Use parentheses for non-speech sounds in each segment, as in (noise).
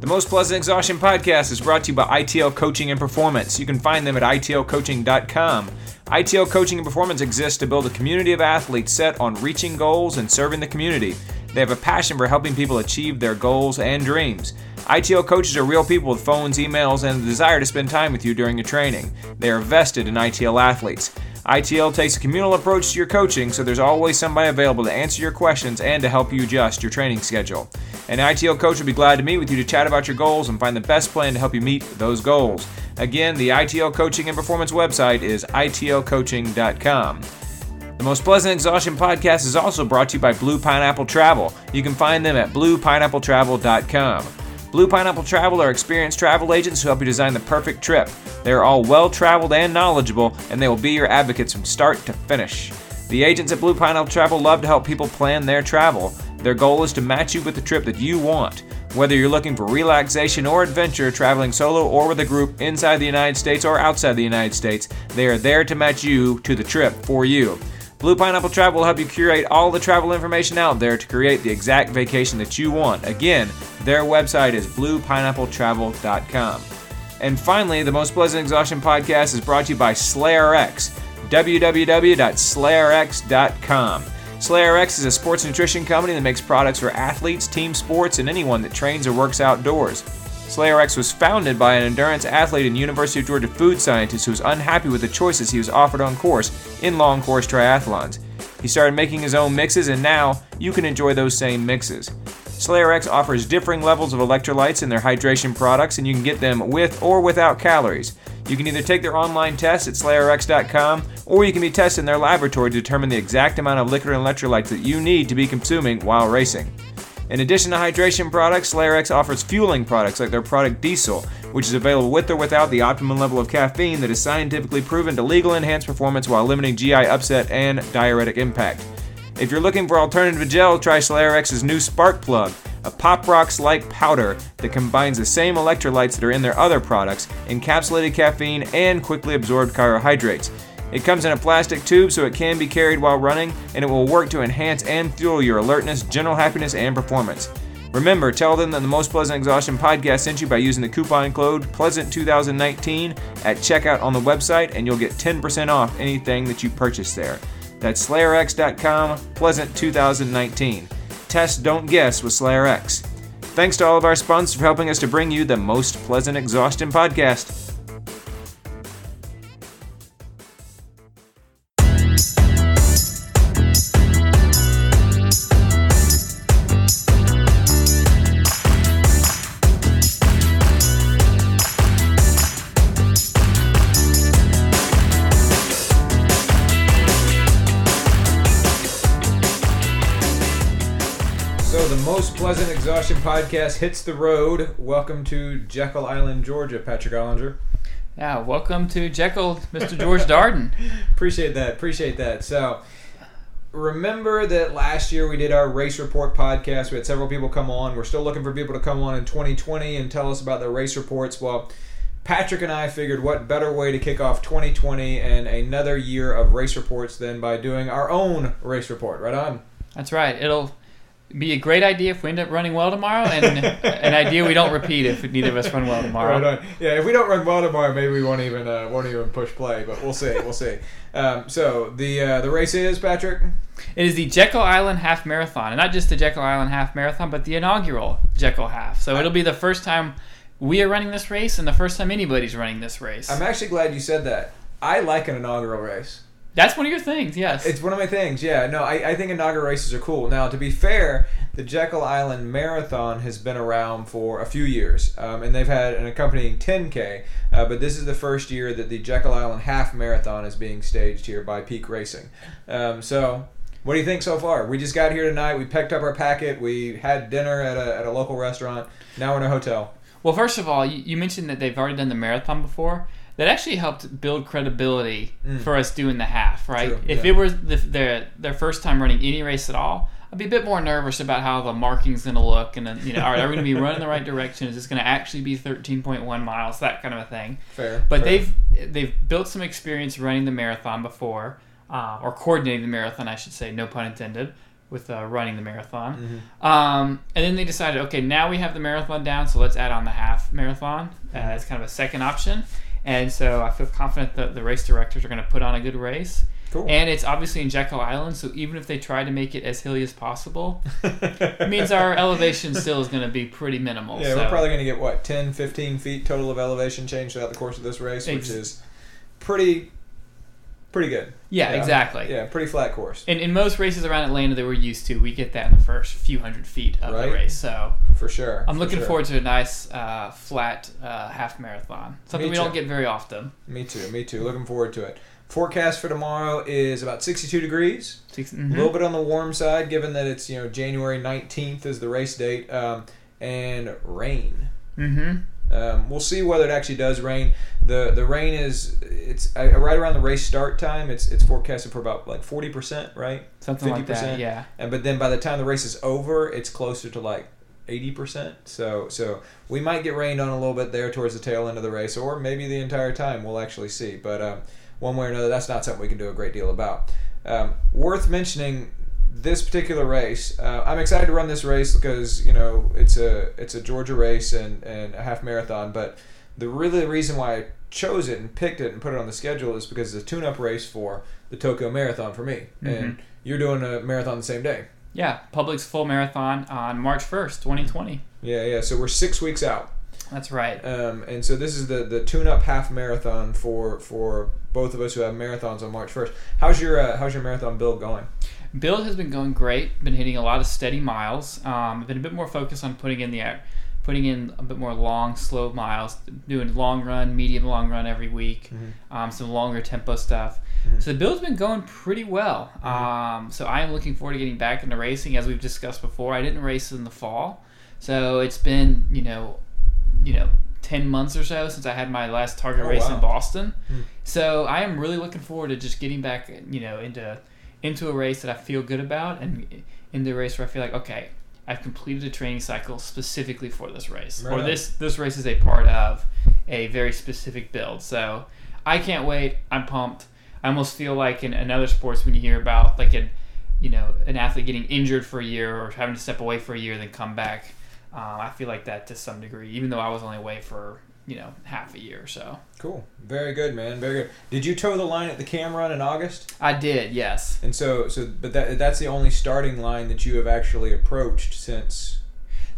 The Most Pleasant Exhaustion podcast is brought to you by ITL Coaching and Performance. You can find them at itlcoaching.com. ITL Coaching and Performance exists to build a community of athletes set on reaching goals and serving the community. They have a passion for helping people achieve their goals and dreams. ITL coaches are real people with phones, emails, and the desire to spend time with you during your training. They are vested in ITL athletes. ITL takes a communal approach to your coaching, so there's always somebody available to answer your questions and to help you adjust your training schedule. An ITL coach will be glad to meet with you to chat about your goals and find the best plan to help you meet those goals. Again, the ITL Coaching and Performance website is itlcoaching.com. The Most Pleasant Exhaustion podcast is also brought to you by Blue Pineapple Travel. You can find them at bluepineappletravel.com. Blue Pineapple Travel are experienced travel agents who help you design the perfect trip. They are all well traveled and knowledgeable, and they will be your advocates from start to finish. The agents at Blue Pineapple Travel love to help people plan their travel. Their goal is to match you with the trip that you want. Whether you're looking for relaxation or adventure, traveling solo or with a group inside the United States or outside the United States, they are there to match you to the trip for you. Blue Pineapple Travel will help you curate all the travel information out there to create the exact vacation that you want. Again, their website is bluepineappletravel.com. And finally, the Most Pleasant Exhaustion podcast is brought to you by SlayerX, www.slayerx.com. SlayerX is a sports nutrition company that makes products for athletes, team sports, and anyone that trains or works outdoors. SlayerX was founded by an endurance athlete and University of Georgia food scientist who was unhappy with the choices he was offered on course in long course triathlons. He started making his own mixes, and now you can enjoy those same mixes. SlayerX offers differing levels of electrolytes in their hydration products, and you can get them with or without calories. You can either take their online test at SlayerX.com, or you can be tested in their laboratory to determine the exact amount of liquid and electrolytes that you need to be consuming while racing. In addition to hydration products, SlayerX offers fueling products like their product Diesel, which is available with or without the optimum level of caffeine that is scientifically proven to legally enhance performance while limiting GI upset and diuretic impact. If you're looking for alternative gel, try SlayerX's new Spark Plug, a Pop Rocks like powder that combines the same electrolytes that are in their other products, encapsulated caffeine, and quickly absorbed carbohydrates. It comes in a plastic tube so it can be carried while running, and it will work to enhance and fuel your alertness, general happiness, and performance. Remember, tell them that the Most Pleasant Exhaustion podcast sent you by using the coupon code PLEASANT2019 at checkout on the website, and you'll get 10% off anything that you purchase there. That's SlayerX.com, Pleasant2019. Test, don't guess with SlayerX. Thanks to all of our sponsors for helping us to bring you the Most Pleasant Exhaustion podcast. Podcast hits the road. Welcome to Jekyll Island, Georgia, Patrick Ollinger. Yeah, welcome to Jekyll, Mr. George Darden. (laughs) Appreciate that. Appreciate that. So, remember that last year we did our race report podcast. We had several people come on. We're still looking for people to come on in 2020 and tell us about their race reports. Well, Patrick and I figured what better way to kick off 2020 and another year of race reports than by doing our own race report. Right on. That's right. It'll be a great idea if we end up running well tomorrow, and (laughs) an idea we don't repeat if neither of us run well tomorrow. Right. Yeah, if we don't run well tomorrow, maybe we won't even uh, won't even push play. But we'll see. We'll see. Um, so the uh, the race is Patrick. It is the Jekyll Island Half Marathon, and not just the Jekyll Island Half Marathon, but the inaugural Jekyll Half. So it'll be the first time we are running this race, and the first time anybody's running this race. I'm actually glad you said that. I like an inaugural race. That's one of your things, yes. It's one of my things. Yeah. No, I, I think inaugural races are cool. Now, to be fair, the Jekyll Island Marathon has been around for a few years, um, and they've had an accompanying 10K. Uh, but this is the first year that the Jekyll Island Half Marathon is being staged here by Peak Racing. Um, so, what do you think so far? We just got here tonight. We picked up our packet. We had dinner at a, at a local restaurant. Now we're in a hotel. Well, first of all, you, you mentioned that they've already done the marathon before. That actually helped build credibility for us doing the half, right? Mm. True, if yeah. it was the, their their first time running any race at all, I'd be a bit more nervous about how the marking's going to look, and then you know, are they going to be running the right direction? Is this going to actually be 13.1 miles? That kind of a thing. Fair. But fair. they've they've built some experience running the marathon before, uh, or coordinating the marathon, I should say, no pun intended. with uh, running the marathon. Mm-hmm. Um, and then they decided, okay, now we have the marathon down, so let's add on the half marathon uh, as kind of a second option. And so I feel confident that the race directors are going to put on a good race. Cool. And it's obviously in Jekyll Island, so even if they try to make it as hilly as possible, (laughs) it means our elevation still is going to be pretty minimal. Yeah, so. we're probably going to get what 10, 15 feet total of elevation change throughout the course of this race, which Ex- is pretty, pretty good. yeah, exactly. Yeah, pretty flat course In, in most races around Atlanta that we're used to, we get that in the first few hundred feet of Right. the race. So for sure. I'm for looking sure. forward to a nice uh, flat uh, half marathon. Something Me we too. don't get very often. Me too. Me too. Looking forward to it. Forecast for tomorrow is about 62 degrees. Six, A mhm. little bit on the warm side, given that it's you know January 19th is the race date, um, and rain. Mhm. Um, we'll see whether it actually does rain. the The rain is it's uh, right around the race start time. It's it's forecasted for about like 40 percent, right? Something like 50%. that. Yeah. And but then by the time the race is over, it's closer to like eighty percent. So so we might get rained on a little bit there towards the tail end of the race, or maybe the entire time. We'll actually see. But um, one way or another, that's not something we can do a great deal about. Um, worth mentioning this particular race. Uh, I'm excited to run this race because you know it's a it's a Georgia race and and a half marathon. But the really reason why I chose it and picked it and put it on the schedule is because it's a tune-up race for the Tokyo Marathon for me. And you're doing a marathon the same day. Yeah. Publix full marathon on March 1st, 2020. Yeah, yeah. So we're six weeks out, That's right. um, and so this is the the tune-up half marathon for for both of us who have marathons on March first. How's your uh, how's your marathon build going? Build has been going great. Been hitting a lot of steady miles. Um, I've been a bit more focused on putting in the air, putting in a bit more long, slow miles. Doing long run, medium long run every week. Um, some longer tempo stuff. So the build's been going pretty well. Um, so I am looking forward to getting back into racing. As we've discussed before, I didn't race in the fall, so it's been you know, you know. 10 months or so since I had my last target Oh, race wow. in Boston. Hmm. So I am really looking forward to just getting back, you know, into into a race that I feel good about and into a race where I feel like, okay, I've completed a training cycle specifically for this race. Right or this this race is a part of a very specific build. So I can't wait. I'm pumped. I almost feel like in, in other sports when you hear about like an you know, an athlete getting injured for a year or having to step away for a year then come back. Um, I feel like that to some degree, even though I was only away for, you know, half a year or so. Cool, very good, man, very good. Did you toe the line at the Cam Run in August? I did, yes. And so so, but that that's the only starting line that you have actually approached since.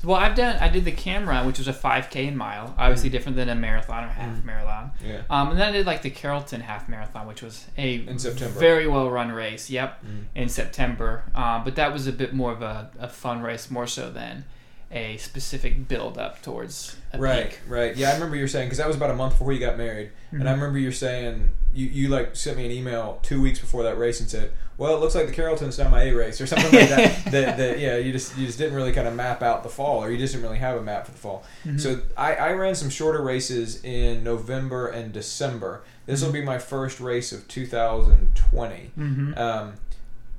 Well, I've done. I did the cam run, which was a 5K in mile, obviously different than a marathon or half Mm. marathon. Yeah. Um, and then I did like the Carrollton half marathon, which was a In September. very well run race. Yep, Mm. in September. Um, but that was a bit more of a, a fun race, more so than a specific build up towards a Right, peak. right. Yeah, I remember you were saying because that was about a month before you got married, and Mhm. I remember you're saying you, you like sent me an email two weeks before that race and said, "Well, it looks like the Carrollton's not my A race" or something like that. (laughs) that. That yeah, you just you just didn't really kind of map out the fall, or you just didn't really have a map for the fall. Mhm. So I, I ran some shorter races in November and December. This will be my first race of 2020. Mhm. Um,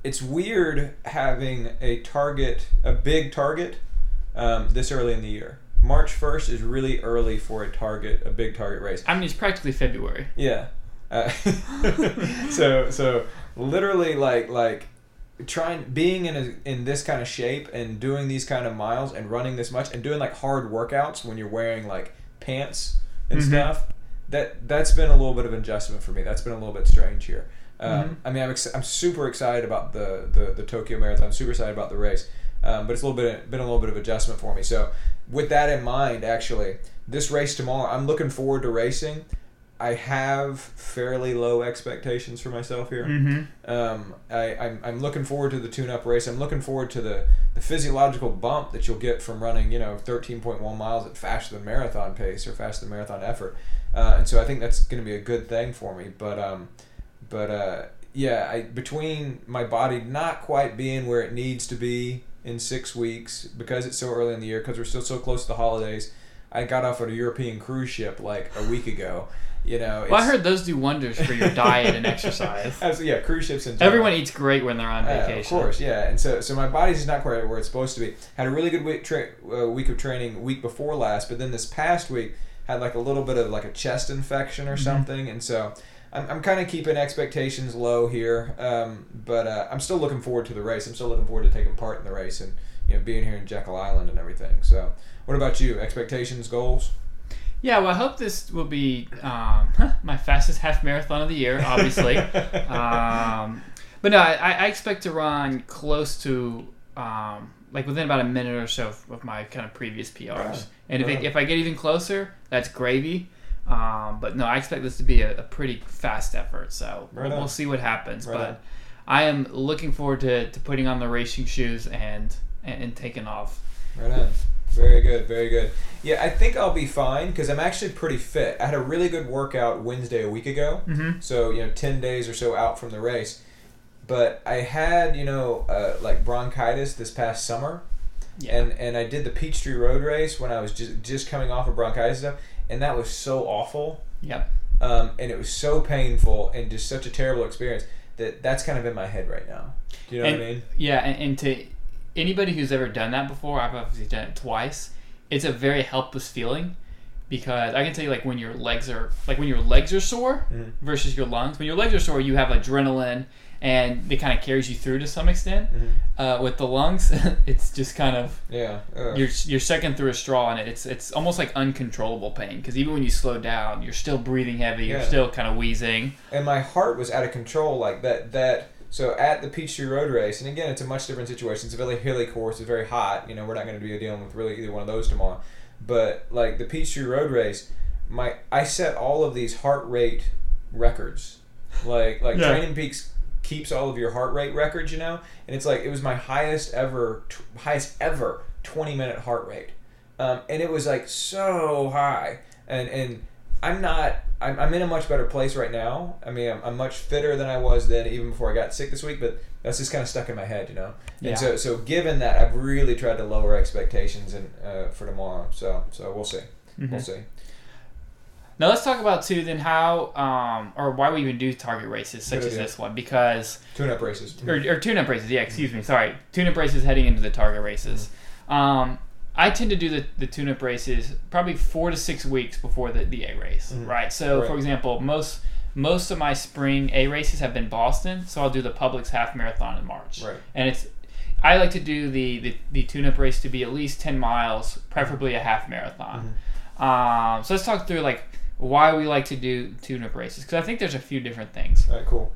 it's weird having a target, a big target, um, this early in the year. March 1st is really early for a target, a big target race. I mean, it's practically February. Yeah. Uh, (laughs) so so literally like like trying being in a, in this kind of shape and doing these kind of miles and running this much and doing like hard workouts when you're wearing like pants and Mhm. stuff that that's been a little bit of an adjustment for me that's been a little bit strange here um, Mhm. I mean I'm, ex- I'm super excited about the, the the Tokyo Marathon super excited about the race um, but it's a little bit been a little bit of adjustment for me so with that in mind actually this race tomorrow I'm looking forward to racing I have fairly low expectations for myself here. Mm-hmm. Um, I, I'm, I'm looking forward to the tune-up race. I'm looking forward to the, the physiological bump that you'll get from running, you know, 13.1 miles at faster than marathon pace or faster than marathon effort. Uh, and so I think that's going to be a good thing for me. But um, but uh, yeah, I, between my body not quite being where it needs to be in six weeks because it's so early in the year, because we're still so close to the holidays. I got off at a European cruise ship like a week ago. You know, Well, I heard those do wonders for your diet and exercise. (laughs) Absolutely, yeah, cruise ships and. Everyone eats great when they're on Uh, vacation. of course, yeah. And so, so my body's just not quite where it's supposed to be. Had a really good week, tra- uh, week of training week before last, but then this past week had like a little bit of like a chest infection or Mhm. something, and so I'm, I'm kind of keeping expectations low here, um, but uh, I'm still looking forward to the race. I'm still looking forward to taking part in the race and you know being here in Jekyll Island and everything. So, what about you? Expectations, goals? Yeah, well, I hope this will be um, my fastest half marathon of the year, obviously. (laughs) um, but no, I, I expect to run close to um, like within about a minute or so of, of my kind of previous PRs. Right. And if, Right. it, if I get even closer, that's gravy. Um, but no, I expect this to be a, a pretty fast effort. So Right we'll, we'll see what happens. Right on. but I am looking forward to, to putting on the racing shoes and and, and taking off. Right on. Very good, very good. Yeah, I think I'll be fine because I'm actually pretty fit. I had a really good workout Wednesday a week ago. Mm-hmm. so you know 10 days or so out from the race but i had you know uh, like bronchitis this past summer Yeah. and and i did the peachtree road race when i was just just coming off of bronchitis stuff and that was so awful Yep. um, and it was so painful and just such a terrible experience that that's kind of in my head right now do you know and, what i mean Yeah, and, and to anybody who's ever done that before, I've obviously done it twice. It's a very helpless feeling because I can tell you, like when your legs are like when your legs are sore Mhm. versus your lungs. When your legs are sore, you have adrenaline, and it kind of carries you through to some extent. Mhm. Uh, with the lungs, (laughs) it's just kind of yeah ugh. you're you're sucking through a straw, and it's it's almost like uncontrollable pain because even when you slow down, you're still breathing heavy. You're still kind of wheezing. and my heart was out of control like that that so at the Peachtree Road race, and again, it's a much different situation. It's a very hilly course. It's very hot. You know, we're not going to be dealing with really either one of those tomorrow. But like the Peachtree Road race, my I set all of these heart rate records. Like like Yeah. Training Peaks keeps all of your heart rate records, you know, and it's like it was my highest ever, t- highest ever twenty minute heart rate, um, and it was like so high, and and I'm not. I'm, I'm in a much better place right now. I mean, I'm, I'm much fitter than I was then, even before I got sick this week. But that's just kind of stuck in my head, you know. Yeah. And so, so given that, I've really tried to lower expectations and uh, for tomorrow. So, so we'll see. Mm-hmm. We'll see. Now let's talk about too then how um, or why we even do target races such as this one because Tune-up races. or, or tune-up races yeah excuse me sorry tune-up races heading into the target races um, i tend to do the, the tune-up races probably four to six weeks before the, the a race Mhm. right so Right. for example most most of my spring a races have been boston so i'll do the publix half marathon in march Right. and it's i like to do the, the, the tune-up race to be at least 10 miles preferably a half marathon um, so let's talk through like why we like to do tune-up races because i think there's a few different things All right. Cool.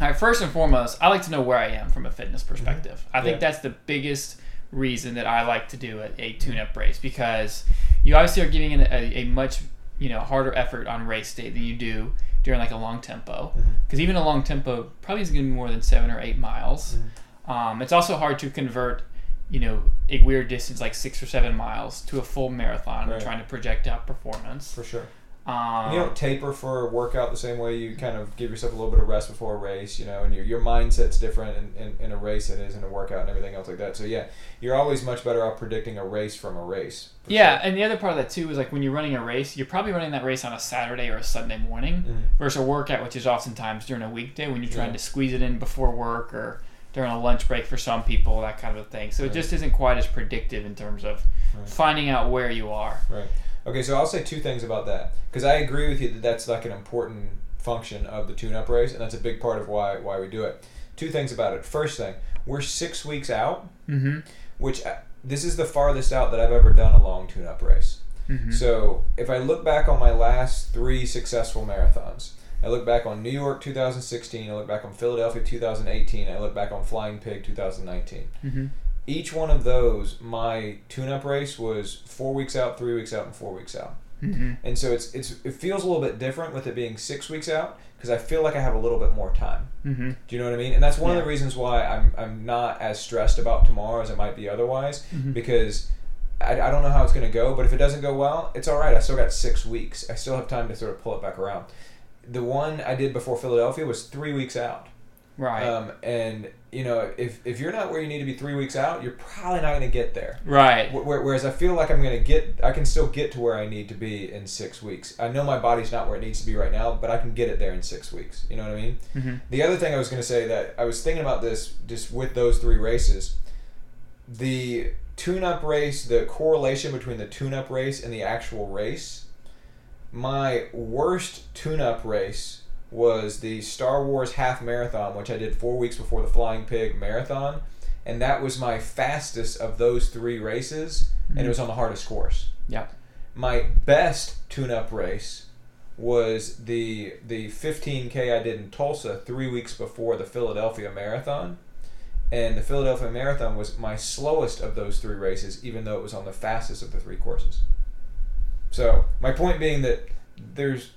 all right, first and foremost, I like to know where I am from a fitness perspective. I think Mm-hmm. Yeah. that's the biggest reason that I like to do a, a tune-up race because you obviously are giving a, a much you know harder effort on race day than you do during like a long tempo. Because even a long tempo probably isn't going to be more than seven or eight miles. Mm-hmm. Um, it's also hard to convert you know a weird distance like six or seven miles to a full marathon Right. trying to project out performance. For sure. Um, you don't taper for a workout the same way you kind of give yourself a little bit of rest before a race, you know, and your, your mindset's different in, in, in a race than it is in a workout and everything else like that. So, yeah, you're always much better off predicting a race from a race. Yeah, sure. and the other part of that too is like when you're running a race, you're probably running that race on a Saturday or a Sunday morning Mhm. versus a workout, which is oftentimes during a weekday when you're trying Yeah. to squeeze it in before work or during a lunch break for some people, that kind of a thing. So it just isn't quite as predictive in terms of Right. finding out where you are. Right. Okay, so I'll say two things about that because I agree with you that that's like an important function of the tune-up race, and that's a big part of why why we do it. Two things about it. First thing, we're six weeks out, Mm-hmm. which uh, this is the farthest out that I've ever done a long tune-up race. mm-hmm. So if I look back on my last three successful marathons, I look back on New York 2016, I look back on Philadelphia 2018, I look back on Flying Pig 2019. mm-hmm. Each one of those, my tune-up race was four weeks out, three weeks out, and four weeks out. Mm-hmm. And so it's it's it feels a little bit different with it being six weeks out because I feel like I have a little bit more time. Mm-hmm. Do you know what I mean? And that's one of the reasons why I'm I'm not as stressed about tomorrow as I might be otherwise Mhm. because I, I don't know how it's going to go. But if it doesn't go well, it's all right. I still got six weeks. I still have time to sort of pull it back around. The one I did before Philadelphia was three weeks out. Right. Um, and you know, if if you're not where you need to be three weeks out, you're probably not going to get there. right. Wh- wh- Whereas I feel like I'm gonna get, I can still get to where I need to be in six weeks. I know my body's not where it needs to be right now, but I can get it there in six weeks. You know what I mean? Mm-hmm. The other thing I was gonna say that I was thinking about this just with those three races, the tune-up race, the correlation between the tune-up race and the actual race. My worst tune-up race was the Star Wars half marathon, which I did four weeks before the Flying Pig marathon, and that was my fastest of those three races, and it mm-hmm. was on the hardest course. Yep. My best tune-up race was the the 15k I did in Tulsa three weeks before the Philadelphia Marathon, and the Philadelphia Marathon was my slowest of those three races, even though it was on the fastest of the three courses. So my point being that there's,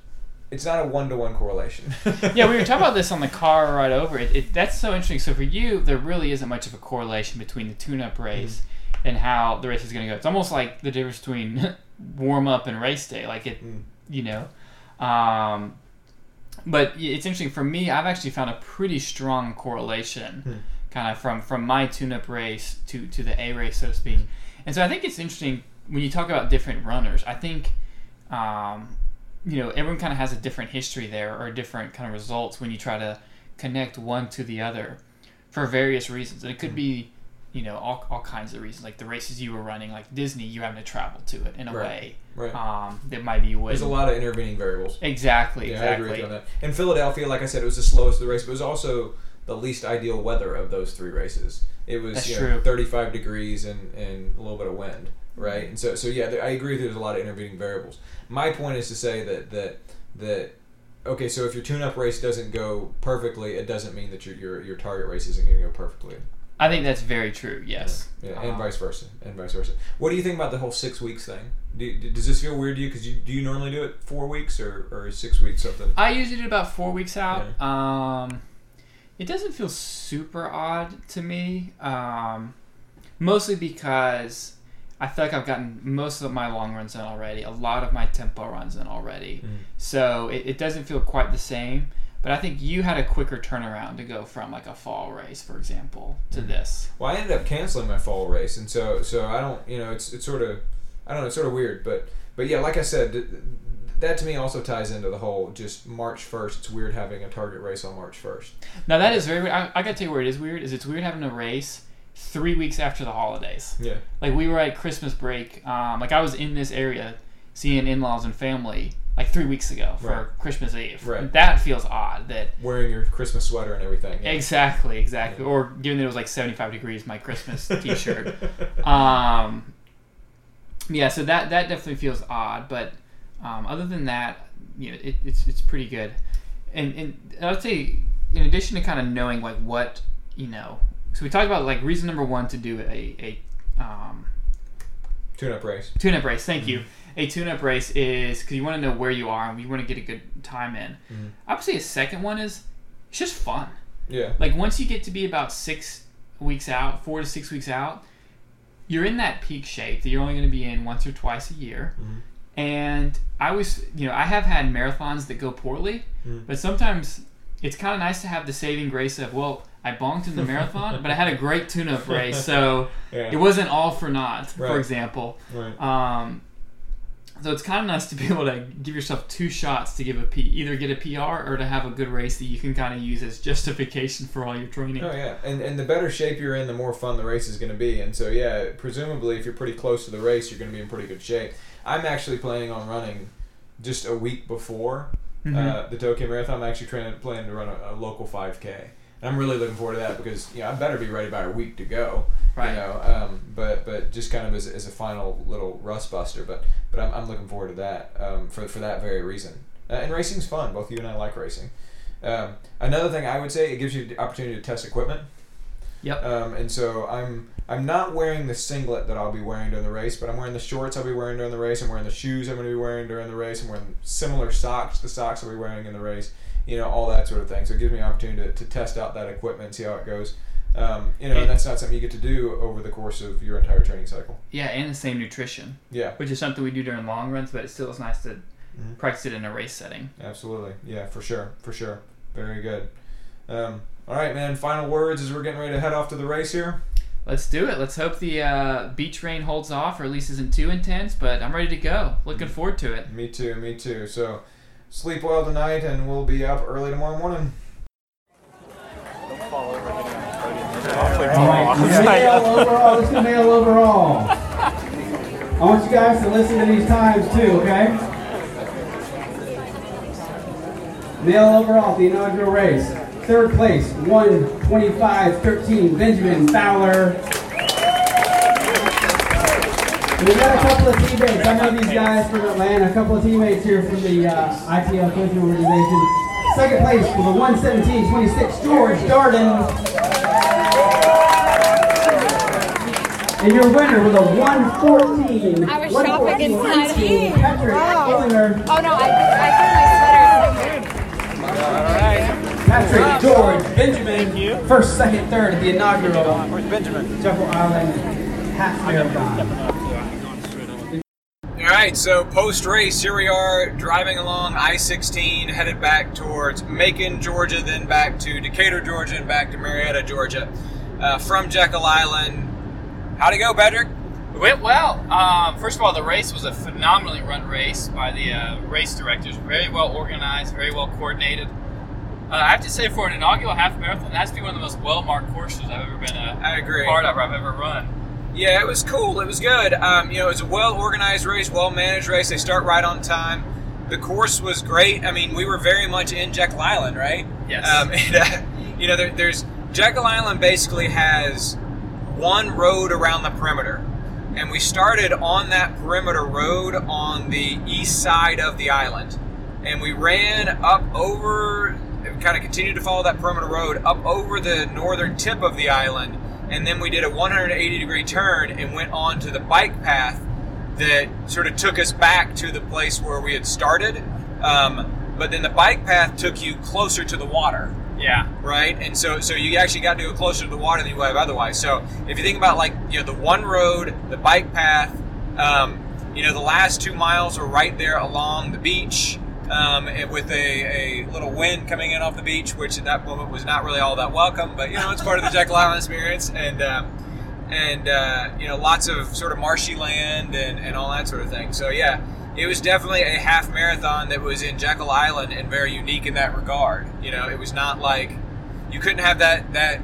it's not a one-to-one correlation. yeah, we were talking about (laughs) this on the car ride over. It, it, that's so interesting. So for you, there really isn't much of a correlation between the tune-up race and how the race is going to go. It's almost like the difference between (laughs) warm-up and race day. Like it, Mm. you know. Um, but it's interesting for me. I've actually found a pretty strong correlation, Hmm. kind of from from my tune-up race to to the A race, so to speak. And so I think it's interesting when you talk about different runners. I think, um, you know, everyone kind of has a different history there or different kind of results when you try to connect one to the other for various reasons. And it could be, you know, all, all kinds of reasons. Like the races you were running, like Disney, you having to travel to it in a Right. way. right. Um, that might be way There's a lot of intervening variables. Exactly, Yeah, I agree with that. In Philadelphia, like I said, it was the slowest of the race, but it was also the least ideal weather of those three races. It was you know, true. 35 degrees and, and a little bit of wind, right? And so, so yeah, there- I agree that there's a lot of intervening variables. My point is to say that that that okay, so if your tune-up race doesn't go perfectly, it doesn't mean that your your, your target race isn't going to go perfectly. I think that's very true. Yes. Yeah, and Um, vice versa, and vice versa. What do you think about the whole six weeks thing? Do, do- does this feel weird to you? Because you, do you normally do it four weeks or, or six weeks something? I usually do about four weeks out. Um, it doesn't feel super odd to me, um, mostly because I feel like I've gotten most of my long runs in already, a lot of my tempo runs in already. Mhm. So it, it doesn't feel quite the same. But I think you had a quicker turnaround to go from like a fall race, for example, to Mhm. this. Well, I ended up canceling my fall race, and so so I don't, you know, it's it's sort of, I don't know, it's sort of weird, but but yeah, like I said, th- th- that to me also ties into the whole just March first. It's weird having a target race on March first. Now that is very. I, I gotta tell you where it is weird. Is it's weird having a race three weeks after the holidays. Yeah, Like we were at Christmas break. Um, like I was in this area seeing in-laws and family like three weeks ago for Right. Christmas Eve. Right. That feels odd. That wearing your Christmas sweater and everything. Yeah. exactly, exactly. Yeah. Or given that it was like seventy-five degrees, my Christmas (laughs) T-shirt. um, yeah, so that that definitely feels odd. But um, other than that, you know, it, it's it's pretty good. And and I would say, in addition to kind of knowing like what you know, so we talked about like reason number one to do a a um, Tune-up race. tune-up race. Thank you. Mm-hmm. A tune-up race is because you want to know where you are and you want to get a good time in. Mhm. I would say a second one is it's just fun. Yeah. Like once you get to be about six weeks out, four to six weeks out, you're in that peak shape that you're only going to be in once or twice a year. Mhm. And I was, you know, I have had marathons that go poorly, Mhm. but sometimes it's kind of nice to have the saving grace of, well, I bonked in the marathon, but I had a great tune-up (laughs) race, so Yeah. it wasn't all for naught. For example, right. um, so it's kind of nice to be able to give yourself two shots to give a P, either get a PR or to have a good race that you can kind of use as justification for all your training. Oh yeah, and and the better shape you're in, the more fun the race is going to be. And so yeah, presumably if you're pretty close to the race, you're going to be in pretty good shape. I'm actually planning on running just a week before Mhm. uh, the Tokyo Marathon. I'm actually planning to run a, a local 5K, and I'm really looking forward to that because you know I better be ready by a week to go. Right. You know, um, but but just kind of as, as a final little rust buster. But but I'm, I'm looking forward to that um, for for that very reason. Uh, and racing's fun. Both you and I like racing. Um, another thing I would say it gives you the opportunity to test equipment. Yep. Um, and so I'm I'm not wearing the singlet that I'll be wearing during the race, but I'm wearing the shorts I'll be wearing during the race. I'm wearing the shoes I'm going to be wearing during the race. I'm wearing similar socks to the socks I'll be wearing in the race. You know, all that sort of thing. So it gives me an opportunity to, to test out that equipment and see how it goes. Um, you know, and that's not something you get to do over the course of your entire training cycle. Yeah, and the same nutrition, Yeah, which is something we do during long runs, but it still is nice to Mhm. practice it in a race setting. absolutely. Yeah, for sure, for sure. Very good. Um, all right, man. Final words as we're getting ready to head off to the race here. Let's do it. Let's hope the uh, beach rain holds off, or at least isn't too intense. But I'm ready to go. Looking forward to it. Me too, me too. So sleep well tonight, and we'll be up early tomorrow morning. Overall. Let's go overall. I want you guys to listen to these times too, okay? Male overall the inaugural race. Third place, 125-13, Benjamin Fowler. We've got a couple of teammates. I know these guys from Atlanta. A couple of teammates here from the uh, ITL coaching organization. Second place for the 117-26, George Darden. And your winner with a 114. I was shopping inside. 114, Patrick Ollinger. Oh no, I, I put my sweater. All right. Patrick, George, Benjamin, first, second, third at the inaugural Where's Benjamin? Jekyll Island half marathon. All right, so post race, here we are driving along I 16, headed back towards Macon, Georgia, then back to Decatur, Georgia, and back to Marietta, Georgia. Uh, from Jekyll Island. How'd it go, Patrick? It went well. Um, first of all, the race was a phenomenally run race by the uh, race directors. Very well organized, very well coordinated. Uh, I have to say, for an inaugural half marathon, that has to be one of the most well marked courses I've ever been a I agree. part of or I've ever run. Yeah, it was cool. It was good. Um, you know, it was a well organized race, well managed race. They start right on time. The course was great. I mean, we were very much in Jekyll Island, right? Yes. Um, (laughs) and, uh, you know, there, there's Jekyll Island basically has one road around the perimeter, and we started on that perimeter road on the east side of the island, and we ran up over, kind of continued to follow that perimeter road up over the northern tip of the island, and then we did a 180 degree turn and went on to the bike path that sort of took us back to the place where we had started. Um, but then the bike path took you closer to the water Yeah. right? And so, so you actually got to go closer to the water than you would have otherwise. So, if you think about like you know the one road, the bike path, um, you know the last two miles were right there along the beach, um, with a, a little wind coming in off the beach, which at that moment was not really all that welcome. But you know it's part of the Jekyll Island experience, and um, and uh, you know lots of sort of marshy land and, and all that sort of thing. So yeah, it was definitely a half marathon that was in Jekyll Island and very unique in that regard. You know, it was not like you couldn't have that that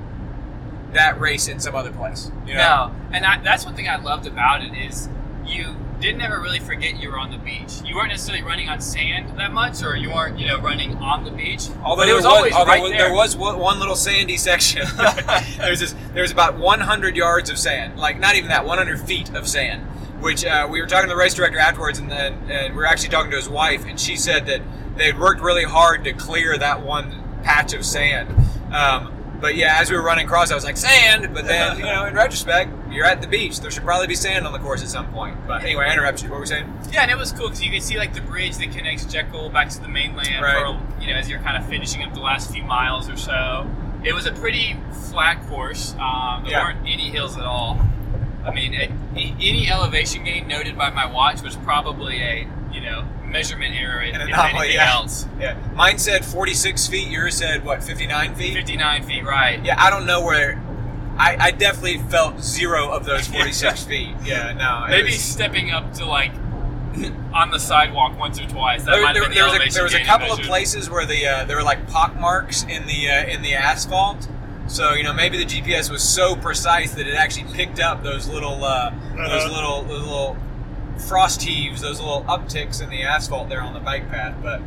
that race in some other place. You know? No, and I, that's one thing I loved about it is you didn't ever really forget you were on the beach. You weren't necessarily running on sand that much, or you weren't, you know, running on the beach. Although but it there was always although right there. there was one little sandy section. (laughs) (laughs) there's this, there was about 100 yards of sand, like not even that, 100 feet of sand. Which uh, we were talking to the race director afterwards, and then and we were actually talking to his wife, and she said that they had worked really hard to clear that one patch of sand. Um, but yeah, as we were running across, I was like sand. But then you know, in retrospect, you're at the beach. There should probably be sand on the course at some point. But anyway, I interrupted you. What were we saying? Yeah, and it was cool because you could see like the bridge that connects Jekyll back to the mainland. Right. For, you know, as you're kind of finishing up the last few miles or so. It was a pretty flat course. Um, there Yeah. weren't any hills at all. I mean, a- any elevation gain noted by my watch was probably a you know measurement error. If An anything yeah. else, Yeah, mine said 46 feet. Yours said what? 59 feet. 59 feet, right? Yeah, I don't know where. I, I definitely felt zero of those 46 feet. Yeah, no. Maybe was- stepping up to like (clears throat) on the sidewalk once or twice. That there, there- have been there the was a, there was a gain couple of places where the uh, there were like pock marks in the uh, in the asphalt. So you know maybe the GPS was so precise that it actually picked up those little uh, those Uh-huh. little those little frost heaves, those little upticks in the asphalt there on the bike path. But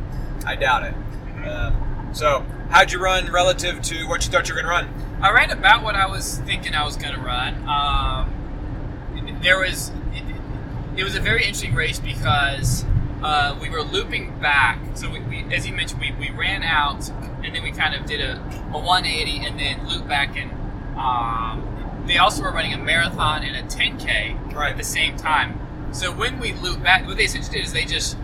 I doubt it. Mm-hmm. Um, so how'd you run relative to what you thought you were going to run? I ran about what I was thinking I was going to run. Um, there was it, it was a very interesting race because uh, we were looping back. So we, we, as you mentioned, we, we ran out and then we kind of did a, a 180 and then looped back and um, they also were running a marathon and a 10k Right. at the same time. So when we looped back, what they essentially did is they just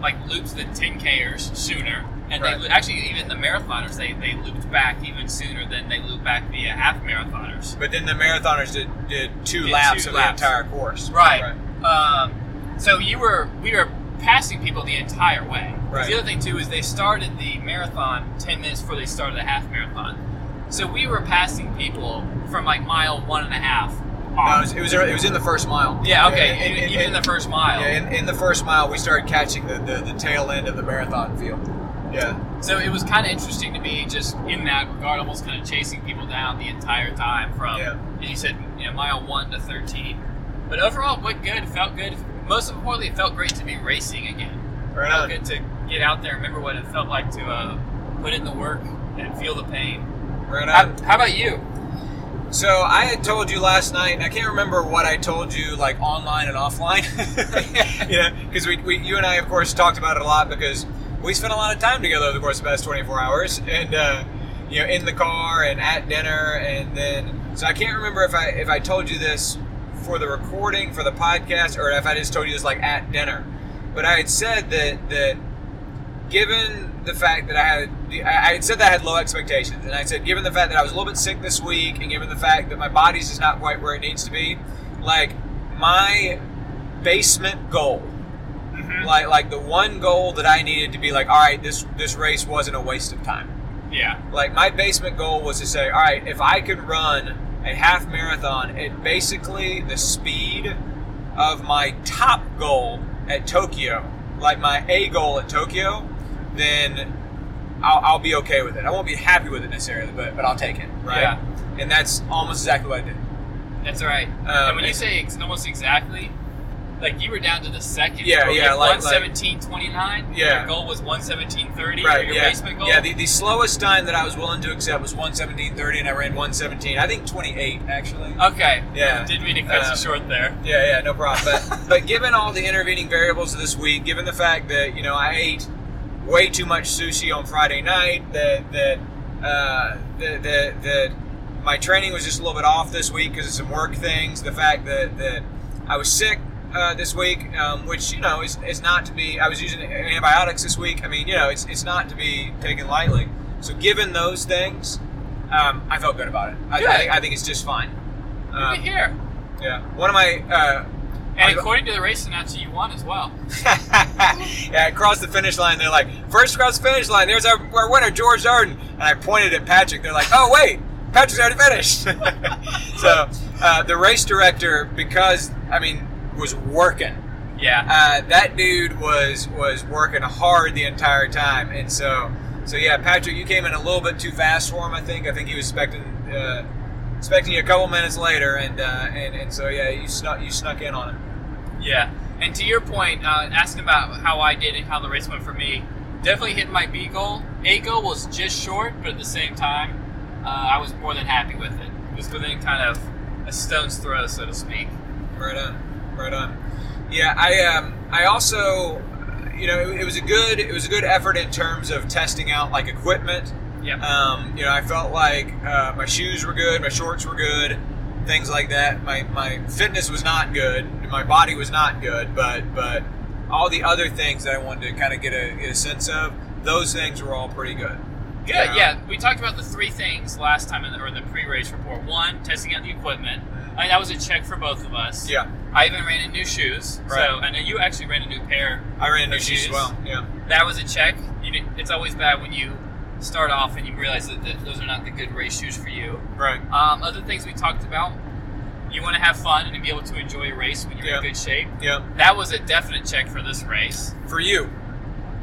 like looped the 10kers sooner. And Right. they actually even the marathoners they, they looped back even sooner than they looped back the uh, half marathoners. But then the marathoners did, did two Did laps two of laps. the entire course. Right. Um, so you were we were passing people the entire way. Right. The other thing too is they started the marathon ten minutes before they started the half marathon. So we were passing people from like mile one and a half. No, it was, it was it was in the first mile. yeah, okay. in- in- even in the first mile. Yeah, in, in the first mile, we started catching the, the, the tail end of the marathon field. Yeah. So it was kind of interesting to be just in that regard, almost kind of chasing people down the entire time from, Yeah. and you said, you know, mile one to 13. But overall, went good, felt good. Most importantly, it felt great to be racing again. Right felt good to get out there remember what it felt like to uh, put in the work and feel the pain. Right How, on. how about you? So I had told you last night, and I can't remember what I told you, like online and offline. (laughs) you know, because we, we, you and I, of course, talked about it a lot because we spent a lot of time together over the course of the past 24 hours, and uh, you know, in the car and at dinner, and then. So I can't remember if I if I told you this for the recording for the podcast, or if I just told you this like at dinner. But I had said that that given the fact that I had, I had said that I had low expectations, and I said, given the fact that I was a little bit sick this week, and given the fact that my body's just not quite where it needs to be, like my basement goal, mm-hmm. like like the one goal that I needed to be like, all right, this this race wasn't a waste of time. Yeah. Like my basement goal was to say, all right, if I could run a half marathon at basically the speed of my top goal at Tokyo, like my A goal at Tokyo, then I'll, I'll be okay with it. I won't be happy with it necessarily, but but I'll take it, right? Yeah. And that's almost exactly what I did. That's right. Um, and when you say ex- almost exactly, like you were down to the second. Yeah, yeah, like- 117.29. Yeah. Your goal was 117.30. Right, Your yeah. basement goal. Yeah, the, the slowest time that I was willing to accept was 117.30, and I ran 117. I think 28, actually. okay. Yeah. Didn't mean to cut Um, you short there. Yeah, yeah, no problem. But but given all the intervening variables of this week, given the fact that you know I ate way too much sushi on Friday night, that that uh, that, that that my training was just a little bit off this week because of some work things. The fact that that I was sick uh, this week, um, which you know is, is not to be. I was using antibiotics this week. I mean, you know, it's it's not to be taken lightly. So given those things, um, I felt good about it. I. I, think, I think it's just fine. Um, hear. yeah, one of my. Uh, And according to the race announcer, you won as well. (laughs) yeah, across the finish line. They're like, first across the finish line. There's our, our winner, George Darden. And I pointed at Patrick. They're like, oh wait, Patrick's already finished. (laughs) so uh, the race director, because I mean, was working. Yeah. Uh, that dude was was working hard the entire time, and so so yeah, Patrick, you came in a little bit too fast for him. I think. I think he was expecting uh, expecting you a couple minutes later, and uh, and and so yeah, you snuck you snuck in on him. Yeah. And to your point, uh, asking about how I did and how the race went for me, definitely hit my B goal. A goal was just short, but at the same time, uh, I was more than happy with it. It was within kind of a stone's throw, so to speak. Right on, right on. Yeah, I um, I also, you know, it, it was a good it was a good effort in terms of testing out like equipment. Yeah. Um, you know, I felt like uh, my shoes were good, my shorts were good, things like that. My my fitness was not good, my body was not good, but but all the other things that I wanted to kind of get a, get a sense of, those things were all pretty good. Good. Yeah. Yeah. we talked about the three things last time in the, or in the pre-race report. One, testing out the equipment. I mean, that was a check for both of us. Yeah, I even ran in new shoes. Right. So I know you actually ran a new pair. I ran Of shoes as well. Yeah, That was a check. You it's always bad when you start off and you realize that, that those are not the good race shoes for you. right. Um, other things we talked about. You want to have fun and be able to enjoy a race when you're Yeah. in good shape. Yeah, That was a definite check for this race. for you.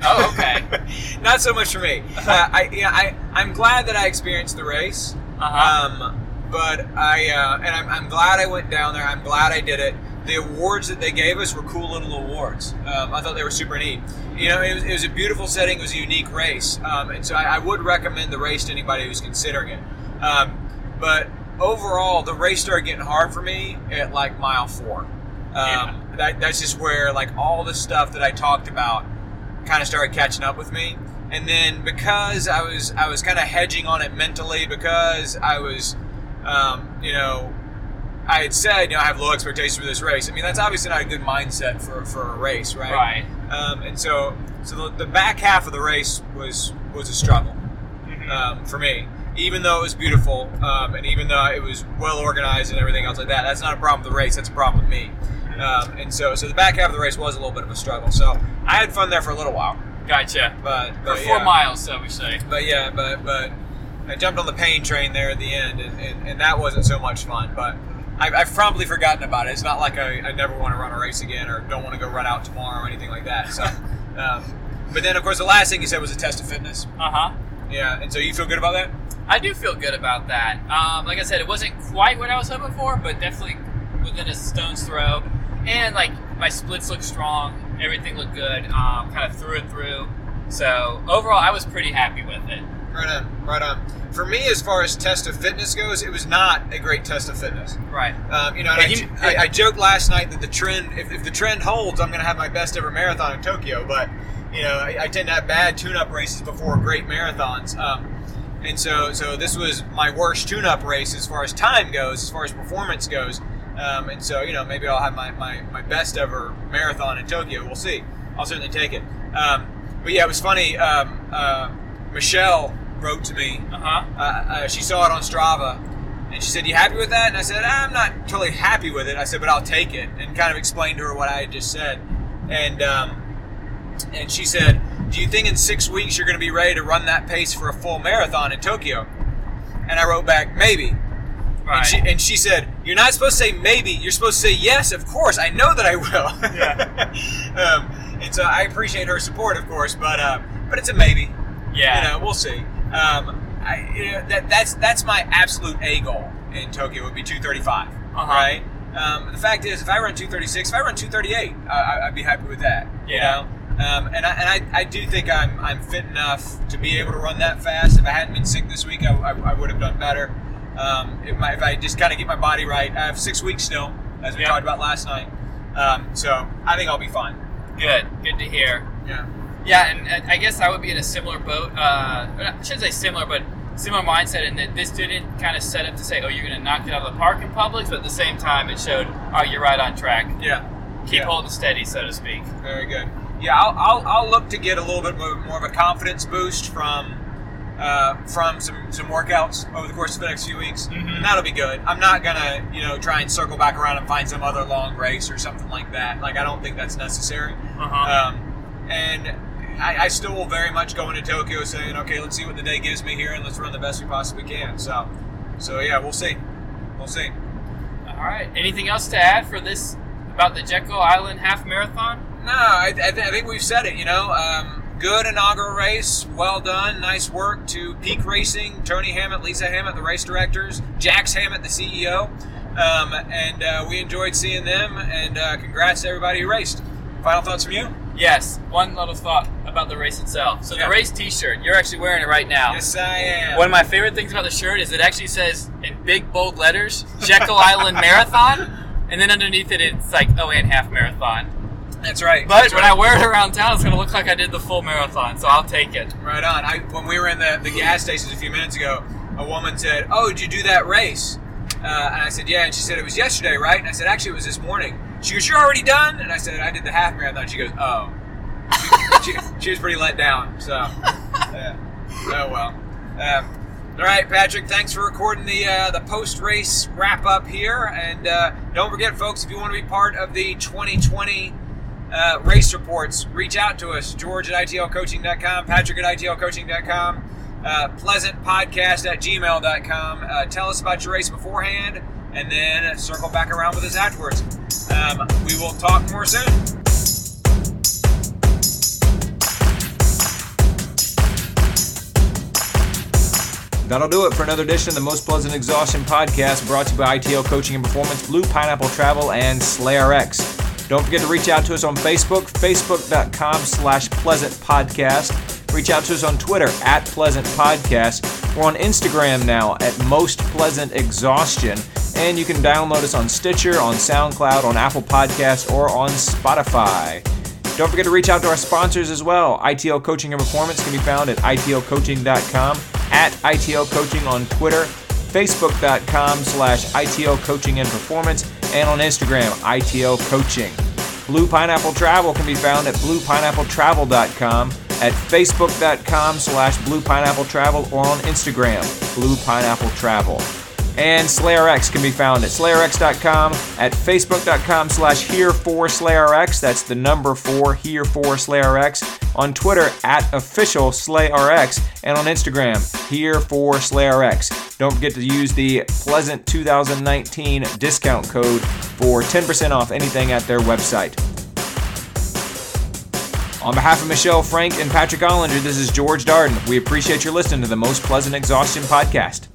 Oh, okay. (laughs) Not so much for me. Uh, I, yeah, I, I'm glad that I experienced the race. Uh-huh. Um, but I, uh, and I'm, I'm glad I went down there. I'm glad I did it. The awards that they gave us were cool little awards. Um, I thought they were super neat. You know, it was, it was a beautiful setting. It was a unique race, um, and so I, I would recommend the race to anybody who's considering it. Um, but overall, the race started getting hard for me at like mile four. Um, Yeah. that, that's just where like all the stuff that I talked about kind of started catching up with me. And then because I was I was kind of hedging on it mentally because I was, um, you know, I had said you know I have low expectations for this race. I mean that's obviously not a good mindset for, for a race, right? Right. Um, and so so the, the back half of the race was was a struggle um, for me. Even though it was beautiful, um, and even though it was well organized and everything else like that, that's not a problem with the race. That's a problem with me. Um, and so, so the back half of the race was a little bit of a struggle. So I had fun there for a little while, Gotcha. but, For but four yeah. miles, so we say. But yeah, but but I jumped on the pain train there at the end, and, and, and that wasn't so much fun. But I've, I've promptly forgotten about it. It's not like I, I never want to run a race again, or don't want to go run out tomorrow, or anything like that. So, (laughs) um, but then of course the last thing you said was a test of fitness. Uh huh. Yeah, and so you feel good about that? I do feel good about that. Um, like I said, it wasn't quite what I was hoping for, but definitely within a stone's throw. And like my splits look strong, everything looked good, um, kind of through and through. So overall, I was pretty happy with it. Right on, right on. For me, as far as test of fitness goes, it was not a great test of fitness. Right. Um, you know, I, you- I, I joked last night that the trend, if, if the trend holds, I'm going to have my best ever marathon in Tokyo. But you know, I, I tend to have bad tune-up races before great marathons. Um, and so, so this was my worst tune-up race as far as time goes, as far as performance goes. Um, and so, you know, maybe I'll have my, my, my best ever marathon in Tokyo. We'll see. I'll certainly take it. Um, but yeah, it was funny. Um, uh, Michelle wrote to me Uh-huh. uh, uh, she saw it on Strava, and she said, "You happy with that?" And I said, "I'm not totally happy with it." I said, "But I'll take it," and kind of explained to her what I had just said, and um, and she said, "Do you think in six weeks you're going to be ready to run that pace for a full marathon in Tokyo?" And I wrote back, "Maybe." Right. And she, and she said, "You're not supposed to say maybe. You're supposed to say yes. Of course, I know that I will." (laughs) (laughs) um, and so I appreciate her support, of course, but uh, but it's a maybe. yeah. You know, we'll see. Um, I, you know, that that's that's my absolute A goal in Tokyo would be 235. Uh-huh. Right. Um, the fact is, if I run 236, if I run 238, I, I'd be happy with that. Yeah. You know. Um, and I, and I, I do think I'm, I'm fit enough to be able to run that fast. If I hadn't been sick this week, I, I, I would have done better. Um, if, my, if I just kind of get my body right, I have six weeks still, as we Yeah. talked about last night. Um, so I think I'll be fine. Good. Good to hear. Yeah. Yeah, and, and I guess I would be in a similar boat. Uh, I shouldn't say similar, but similar mindset in that this didn't kind of set up to say, "Oh, you're going to knock it out of the park in public, but at the same time, it showed, "Oh, you're right on track. Yeah. Keep Yeah. holding steady, so to speak." Very good. Yeah, I'll, I'll, I'll look to get a little bit more, more of a confidence boost from uh, from some, some workouts over the course of the next few weeks, Mhm. and that'll be good. I'm not gonna you know try and circle back around and find some other long race or something like that. Like I don't think that's necessary. Uh-huh. Um, and I, I still will very much go into Tokyo saying, okay, let's see what the day gives me here, and let's run the best we possibly can. So, so yeah, we'll see. We'll see. All right. Anything else to add for this about the Jekyll Island half marathon? No, I, I, th- I think we've said it. You know, um, good inaugural race, well done, nice work to Peak Racing, Tony Hammett, Lisa Hammett, the race directors, Jax Hammett, the CEO, um, and uh, we enjoyed seeing them. And uh, congrats to everybody who raced. Final thoughts from you? Yes. One little thought about the race itself. So Yeah. the race T-shirt, you're actually wearing it right now. Yes, I am. One of my favorite things about the shirt is it actually says in big bold letters Jekyll Island Marathon, (laughs) and then underneath it it's like oh and half marathon. That's right. But That's when right. I wear it around town, it's gonna look like I did the full marathon, so I'll take it. Right on. I, when we were in the, the gas stations a few minutes ago, a woman said, "Oh, did you do that race?" Uh, and I said, "Yeah." And she said, "It was yesterday, right?" And I said, "Actually, it was this morning." She goes, "You're already done?" And I said, "I did the half marathon." She goes, "Oh." (laughs) she, she was pretty let down. So, yeah. oh well. Um, all right, Patrick. Thanks for recording the uh, the post race wrap up here, and uh, don't forget, folks, if you want to be part of the 2020 uh, race reports, reach out to us. George at ITLcoaching.com, Patrick at ITLcoaching.com, uh, pleasant podcast at gmail.com. Uh, tell us about your race beforehand and then circle back around with us afterwards. Um, we will talk more soon. That'll do it for another edition of the Most Pleasant Exhaustion podcast brought to you by ITL Coaching and Performance, Blue Pineapple Travel, and SlayRX. Don't forget to reach out to us on Facebook, facebook.com slash pleasant podcast. Reach out to us on Twitter at Pleasant Podcast. We're on Instagram now at Most Pleasant Exhaustion. And you can download us on Stitcher, on SoundCloud, on Apple Podcasts, or on Spotify. Don't forget to reach out to our sponsors as well. ITL Coaching and Performance can be found at itlcoaching.com, at ITL Coaching on Twitter, facebook.com slash ITL Coaching and Performance, and on Instagram, ITL Coaching. Blue Pineapple Travel can be found at bluepineappletravel.com, at facebook.com slash bluepineappletravel, or on Instagram, Blue Pineapple Travel. And SlayerX can be found at SlayerX.com, at Facebook.com slash here for SlayerX. That's the number four here for SlayerX. On Twitter at official SlayerX. And on Instagram, here for SlayerX. Don't forget to use the Pleasant 2019 discount code for 10% off anything at their website. On behalf of Michelle Frank and Patrick Ollinger, this is George Darden. We appreciate your listening to the Most Pleasant Exhaustion podcast.